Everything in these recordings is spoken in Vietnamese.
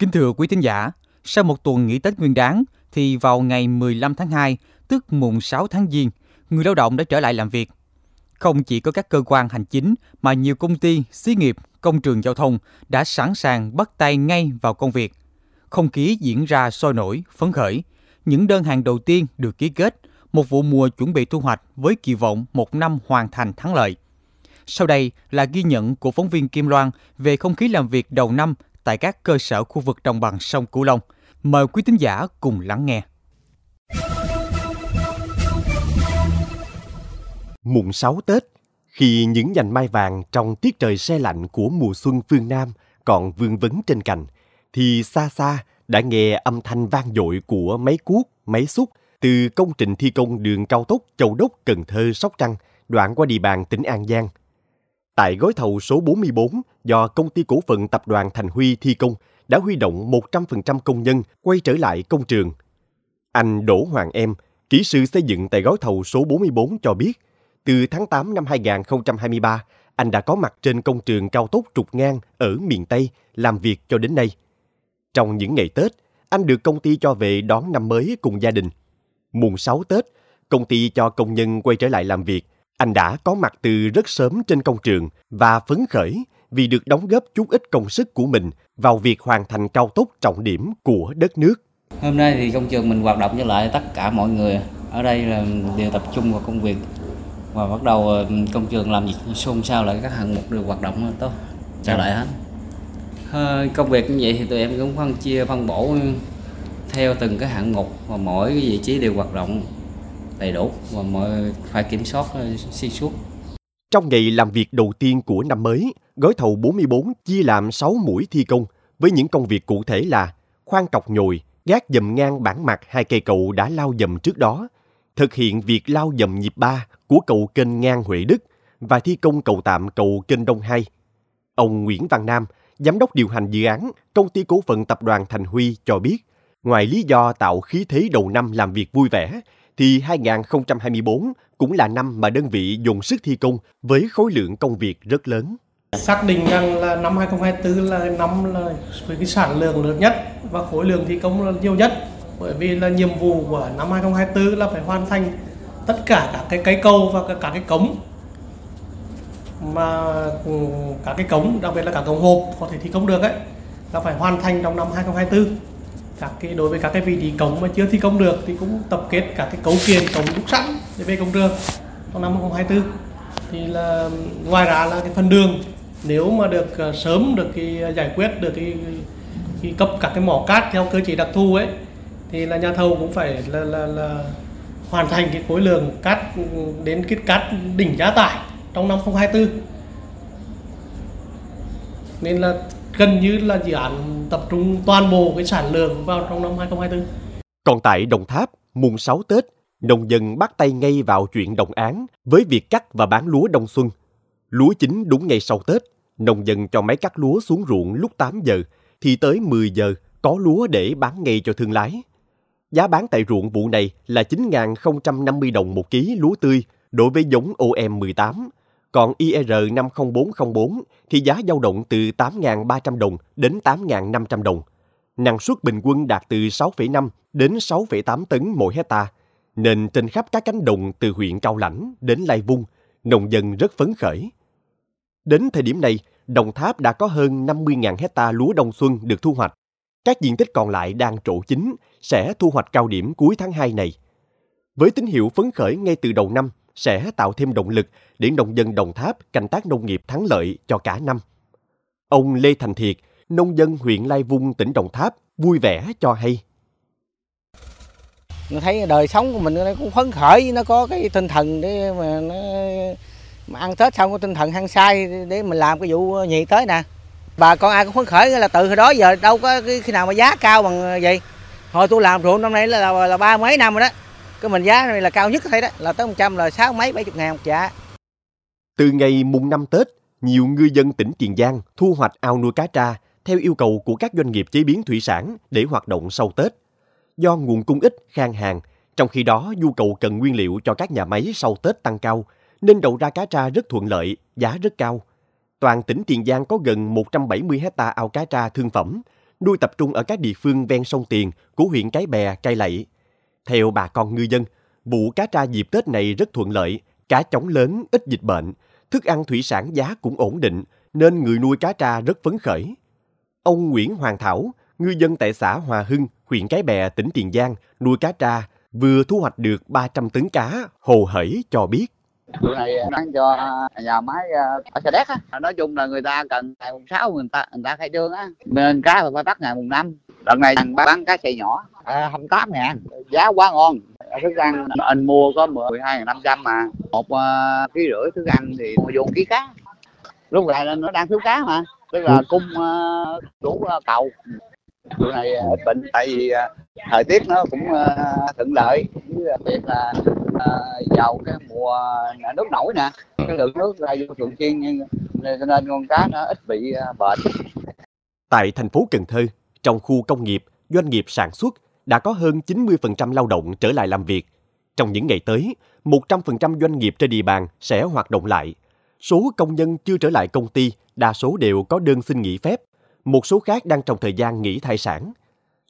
Kính thưa quý thính giả, sau một tuần nghỉ Tết Nguyên đán thì vào ngày 15 tháng 2, tức mùng 6 tháng Giêng, người lao động đã trở lại làm việc. Không chỉ có các cơ quan hành chính mà nhiều công ty, xí nghiệp, công trường giao thông đã sẵn sàng bắt tay ngay vào công việc. Không khí diễn ra sôi nổi, phấn khởi. Những đơn hàng đầu tiên được ký kết, một vụ mùa chuẩn bị thu hoạch với kỳ vọng một năm hoàn thành thắng lợi. Sau đây là ghi nhận của phóng viên Kim Loan về không khí làm việc đầu năm tại các cơ sở khu vực đồng bằng sông Cửu Long. Mời quý tín giả cùng lắng nghe. Mùng 6 Tết, khi những nhành mai vàng trong tiết trời se lạnh của mùa xuân phương Nam còn vương vấn trên cành, thì xa xa đã nghe âm thanh vang dội của máy cuốc, máy xúc từ công trình thi công đường cao tốc Châu Đốc, Cần Thơ, Sóc Trăng, đoạn qua địa bàn tỉnh An Giang. Tại gói thầu số 44 do công ty cổ phần tập đoàn Thành Huy thi công đã huy động 100% công nhân quay trở lại công trường. Anh Đỗ Hoàng Em, kỹ sư xây dựng tại gói thầu số 44 cho biết, từ tháng 8 năm 2023, anh đã có mặt trên công trường cao tốc trục ngang ở miền Tây làm việc cho đến nay. Trong những ngày Tết, anh được công ty cho về đón năm mới cùng gia đình. Mùng 6 Tết, công ty cho công nhân quay trở lại làm việc. Anh đã có mặt từ rất sớm trên công trường và phấn khởi vì được đóng góp chút ít công sức của mình vào việc hoàn thành cao tốc trọng điểm của đất nước. Hôm nay thì công trường mình hoạt động trở lại tất cả mọi người ở đây là đều tập trung vào công việc và bắt đầu ờ, công trường làm việc xôn xao lại các hạng mục đều hoạt động tốt. Trở lại hết công việc như vậy thì tụi em cũng phân chia phân bổ theo từng cái hạng mục và mỗi cái vị trí đều hoạt động đầy đủ và mọi phải kiểm soát ờ, xuyên suốt trong ngày làm việc đầu tiên của năm mới, gói thầu 44 chia làm 6 mũi thi công với những công việc cụ thể là khoan cọc nhồi, gác dầm ngang bản mặt hai cây cầu đã lao dầm trước đó, thực hiện việc lao dầm nhịp 3 của cầu kênh ngang Huệ Đức và thi công cầu tạm cầu kênh Đông 2. Ông Nguyễn Văn Nam, giám đốc điều hành dự án công ty cổ phần tập đoàn Thành Huy cho biết, ngoài lý do tạo khí thế đầu năm làm việc vui vẻ, thì 2024 cũng là năm mà đơn vị dùng sức thi công với khối lượng công việc rất lớn. Xác định rằng là năm 2024 là năm là với cái sản lượng lớn nhất và khối lượng thi công là nhiều nhất. Bởi vì là nhiệm vụ của năm 2024 là phải hoàn thành tất cả các cái cây cầu và cả cái cống. Mà cả các cái cống, đặc biệt là cả cống hộp có thể thi công được ấy, là phải hoàn thành trong năm 2024 các cái đối với các cái vị trí cống mà chưa thi công được thì cũng tập kết các cái cấu kiện cống đúc sẵn để về công trường trong năm 2024 thì là ngoài ra là cái phần đường nếu mà được ờ, sớm được cái ờ, giải quyết được cái, cái cấp các cái mỏ cát theo cơ chế đặc thù ấy thì là nhà thầu cũng phải là là, là hoàn thành cái khối lượng cát ừ, đến cái cát đỉnh giá tải trong năm 2024 nên là gần như là dự án tập trung toàn bộ cái sản lượng vào trong năm 2024. Còn tại Đồng Tháp, mùng 6 Tết, nông dân bắt tay ngay vào chuyện đồng án với việc cắt và bán lúa đông xuân. Lúa chín đúng ngày sau Tết, nông dân cho máy cắt lúa xuống ruộng lúc 8 giờ, thì tới 10 giờ có lúa để bán ngay cho thương lái. Giá bán tại ruộng vụ này là 9.050 đồng một ký lúa tươi đối với giống OM18, còn IR50404 thì giá dao động từ 8.300 đồng đến 8.500 đồng. Năng suất bình quân đạt từ 6,5 đến 6,8 tấn mỗi hecta, nên trên khắp các cánh đồng từ huyện Cao Lãnh đến Lai Vung, nông dân rất phấn khởi. Đến thời điểm này, Đồng Tháp đã có hơn 50.000 hecta lúa đông xuân được thu hoạch. Các diện tích còn lại đang trổ chính sẽ thu hoạch cao điểm cuối tháng 2 này. Với tín hiệu phấn khởi ngay từ đầu năm, sẽ tạo thêm động lực để nông dân Đồng Tháp canh tác nông nghiệp thắng lợi cho cả năm. Ông Lê Thành Thiệt, nông dân huyện Lai Vung, tỉnh Đồng Tháp, vui vẻ cho hay. Nó thấy đời sống của mình nó cũng phấn khởi, nó có cái tinh thần để mà nó mà ăn Tết xong có tinh thần hăng say để mình làm cái vụ nhị tới nè. Bà con ai cũng phấn khởi là từ hồi đó giờ đâu có khi nào mà giá cao bằng vậy. Hồi tôi làm ruộng năm nay là, là, là ba mấy năm rồi đó cái mình giá này là cao nhất thấy đó là tới 100 là sáu mấy bảy chục ngàn một chạ từ ngày mùng năm Tết nhiều ngư dân tỉnh Tiền Giang thu hoạch ao nuôi cá tra theo yêu cầu của các doanh nghiệp chế biến thủy sản để hoạt động sau Tết. Do nguồn cung ít, khan hàng, trong khi đó nhu cầu cần nguyên liệu cho các nhà máy sau Tết tăng cao, nên đầu ra cá tra rất thuận lợi, giá rất cao. Toàn tỉnh Tiền Giang có gần 170 hecta ao cá tra thương phẩm, nuôi tập trung ở các địa phương ven sông Tiền của huyện Cái Bè, Cai Lậy. Theo bà con ngư dân, vụ cá tra dịp Tết này rất thuận lợi, cá chóng lớn, ít dịch bệnh, thức ăn thủy sản giá cũng ổn định, nên người nuôi cá tra rất phấn khởi. Ông Nguyễn Hoàng Thảo, ngư dân tại xã Hòa Hưng, huyện Cái Bè, tỉnh Tiền Giang, nuôi cá tra, vừa thu hoạch được 300 tấn cá, hồ hởi cho biết. Vụ này bán cho nhà máy ờ, ở Sa Đéc á. Nói chung là người ta cần ngày mùng 6 người ta người ta khai trương á. Nên cá phải bắt ngày mùng 5. Đợt này bán cá xay nhỏ à, 28 ngàn. Giá quá ngon. Thức ăn anh mua có 12 500 mà. Một uh, ký rưỡi thức ăn thì mua vô ký cá. Lúc này nó đang thiếu cá mà. Tức là cung uh, đủ uh, cầu tụi này ít bệnh tại vì thời tiết nó cũng thuận lợi với việc là vào cái mùa nước nổi nè cái lượng nước ra vô thường xuyên cho nên con cá nó ít bị bệnh tại thành phố Cần Thơ trong khu công nghiệp doanh nghiệp sản xuất đã có hơn 90% lao động trở lại làm việc trong những ngày tới 100% doanh nghiệp trên địa bàn sẽ hoạt động lại số công nhân chưa trở lại công ty đa số đều có đơn xin nghỉ phép một số khác đang trong thời gian nghỉ thai sản.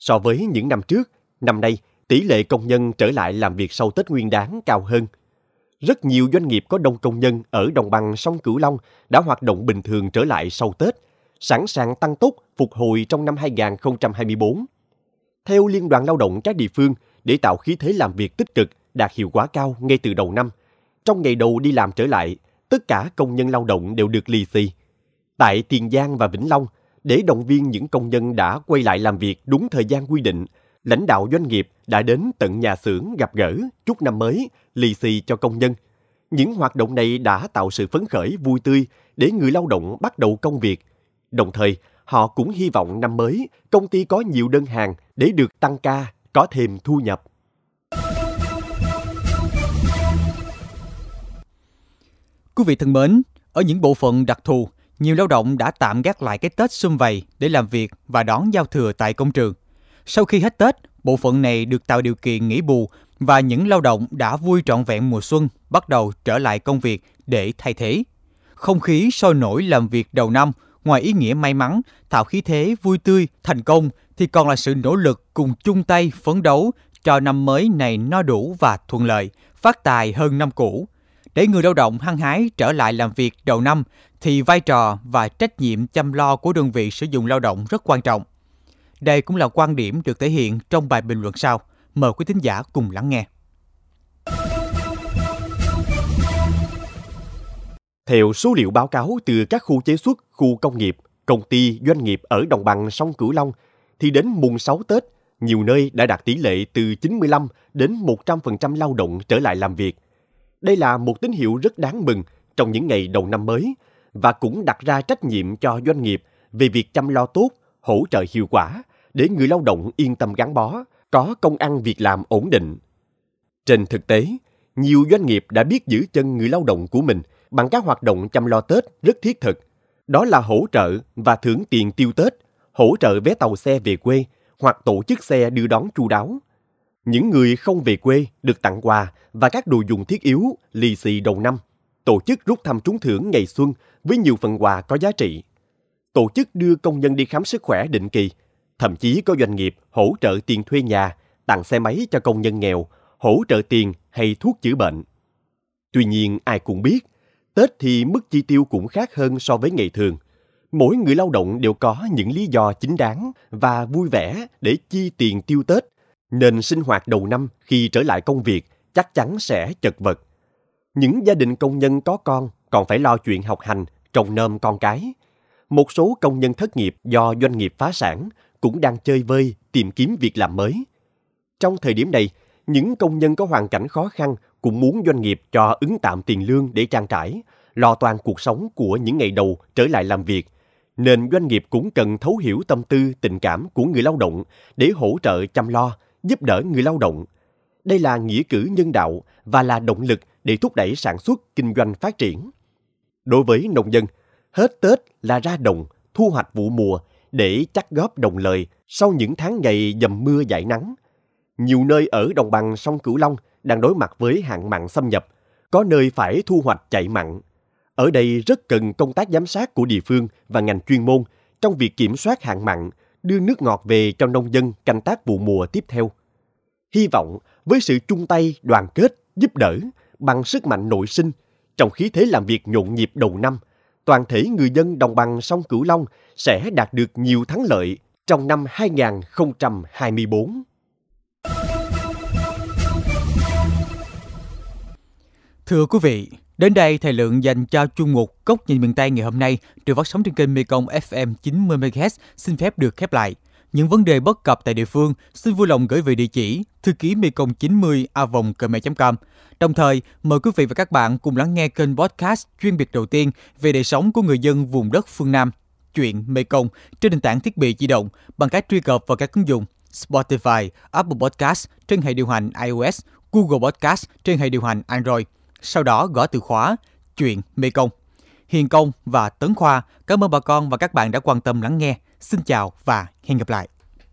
So với những năm trước, năm nay tỷ lệ công nhân trở lại làm việc sau Tết Nguyên đán cao hơn. Rất nhiều doanh nghiệp có đông công nhân ở đồng bằng sông Cửu Long đã hoạt động bình thường trở lại sau Tết, sẵn sàng tăng tốc phục hồi trong năm 2024. Theo Liên đoàn Lao động các địa phương, để tạo khí thế làm việc tích cực, đạt hiệu quả cao ngay từ đầu năm, trong ngày đầu đi làm trở lại, tất cả công nhân lao động đều được lì xì. Tại Tiền Giang và Vĩnh Long, để động viên những công nhân đã quay lại làm việc đúng thời gian quy định, lãnh đạo doanh nghiệp đã đến tận nhà xưởng gặp gỡ, chúc năm mới, lì xì cho công nhân. Những hoạt động này đã tạo sự phấn khởi vui tươi để người lao động bắt đầu công việc. Đồng thời, họ cũng hy vọng năm mới công ty có nhiều đơn hàng để được tăng ca, có thêm thu nhập. Quý vị thân mến, ở những bộ phận đặc thù nhiều lao động đã tạm gác lại cái Tết xung vầy để làm việc và đón giao thừa tại công trường. Sau khi hết Tết, bộ phận này được tạo điều kiện nghỉ bù và những lao động đã vui trọn vẹn mùa xuân bắt đầu trở lại công việc để thay thế. Không khí sôi nổi làm việc đầu năm, ngoài ý nghĩa may mắn, tạo khí thế vui tươi, thành công thì còn là sự nỗ lực cùng chung tay phấn đấu cho năm mới này no đủ và thuận lợi, phát tài hơn năm cũ. Để người lao động hăng hái trở lại làm việc đầu năm thì vai trò và trách nhiệm chăm lo của đơn vị sử dụng lao động rất quan trọng. Đây cũng là quan điểm được thể hiện trong bài bình luận sau. Mời quý thính giả cùng lắng nghe. Theo số liệu báo cáo từ các khu chế xuất, khu công nghiệp, công ty, doanh nghiệp ở đồng bằng sông Cửu Long, thì đến mùng 6 Tết, nhiều nơi đã đạt tỷ lệ từ 95 đến 100% lao động trở lại làm việc. Đây là một tín hiệu rất đáng mừng trong những ngày đầu năm mới và cũng đặt ra trách nhiệm cho doanh nghiệp về việc chăm lo tốt, hỗ trợ hiệu quả để người lao động yên tâm gắn bó, có công ăn việc làm ổn định. Trên thực tế, nhiều doanh nghiệp đã biết giữ chân người lao động của mình bằng các hoạt động chăm lo Tết rất thiết thực. Đó là hỗ trợ và thưởng tiền tiêu Tết, hỗ trợ vé tàu xe về quê hoặc tổ chức xe đưa đón chu đáo. Những người không về quê được tặng quà và các đồ dùng thiết yếu lì xì đầu năm tổ chức rút thăm trúng thưởng ngày xuân với nhiều phần quà có giá trị. Tổ chức đưa công nhân đi khám sức khỏe định kỳ, thậm chí có doanh nghiệp hỗ trợ tiền thuê nhà, tặng xe máy cho công nhân nghèo, hỗ trợ tiền hay thuốc chữa bệnh. Tuy nhiên ai cũng biết, Tết thì mức chi tiêu cũng khác hơn so với ngày thường. Mỗi người lao động đều có những lý do chính đáng và vui vẻ để chi tiền tiêu Tết, nên sinh hoạt đầu năm khi trở lại công việc chắc chắn sẽ chật vật những gia đình công nhân có con còn phải lo chuyện học hành, trồng nơm con cái. Một số công nhân thất nghiệp do doanh nghiệp phá sản cũng đang chơi vơi tìm kiếm việc làm mới. Trong thời điểm này, những công nhân có hoàn cảnh khó khăn cũng muốn doanh nghiệp cho ứng tạm tiền lương để trang trải, lo toan cuộc sống của những ngày đầu trở lại làm việc, nên doanh nghiệp cũng cần thấu hiểu tâm tư, tình cảm của người lao động để hỗ trợ chăm lo, giúp đỡ người lao động. Đây là nghĩa cử nhân đạo và là động lực để thúc đẩy sản xuất, kinh doanh phát triển. Đối với nông dân, hết Tết là ra đồng, thu hoạch vụ mùa để chắc góp đồng lời sau những tháng ngày dầm mưa dải nắng. Nhiều nơi ở đồng bằng sông Cửu Long đang đối mặt với hạn mặn xâm nhập, có nơi phải thu hoạch chạy mặn. Ở đây rất cần công tác giám sát của địa phương và ngành chuyên môn trong việc kiểm soát hạn mặn, đưa nước ngọt về cho nông dân canh tác vụ mùa tiếp theo. Hy vọng với sự chung tay, đoàn kết, giúp đỡ, bằng sức mạnh nội sinh, trong khí thế làm việc nhộn nhịp đầu năm, toàn thể người dân đồng bằng sông Cửu Long sẽ đạt được nhiều thắng lợi trong năm 2024. Thưa quý vị, đến đây thời lượng dành cho chuyên mục Góc nhìn miền Tây ngày hôm nay được phát sóng trên kênh Mekong FM 90MHz xin phép được khép lại. Những vấn đề bất cập tại địa phương xin vui lòng gửi về địa chỉ thư ký mekong 90 a com Đồng thời, mời quý vị và các bạn cùng lắng nghe kênh podcast chuyên biệt đầu tiên về đời sống của người dân vùng đất phương Nam, chuyện Mekong trên nền tảng thiết bị di động bằng cách truy cập vào các ứng dụng Spotify, Apple Podcast trên hệ điều hành iOS, Google Podcast trên hệ điều hành Android. Sau đó gõ từ khóa chuyện Mekong. Hiền Công và Tấn Khoa, cảm ơn bà con và các bạn đã quan tâm lắng nghe. Xin chào và hẹn gặp lại.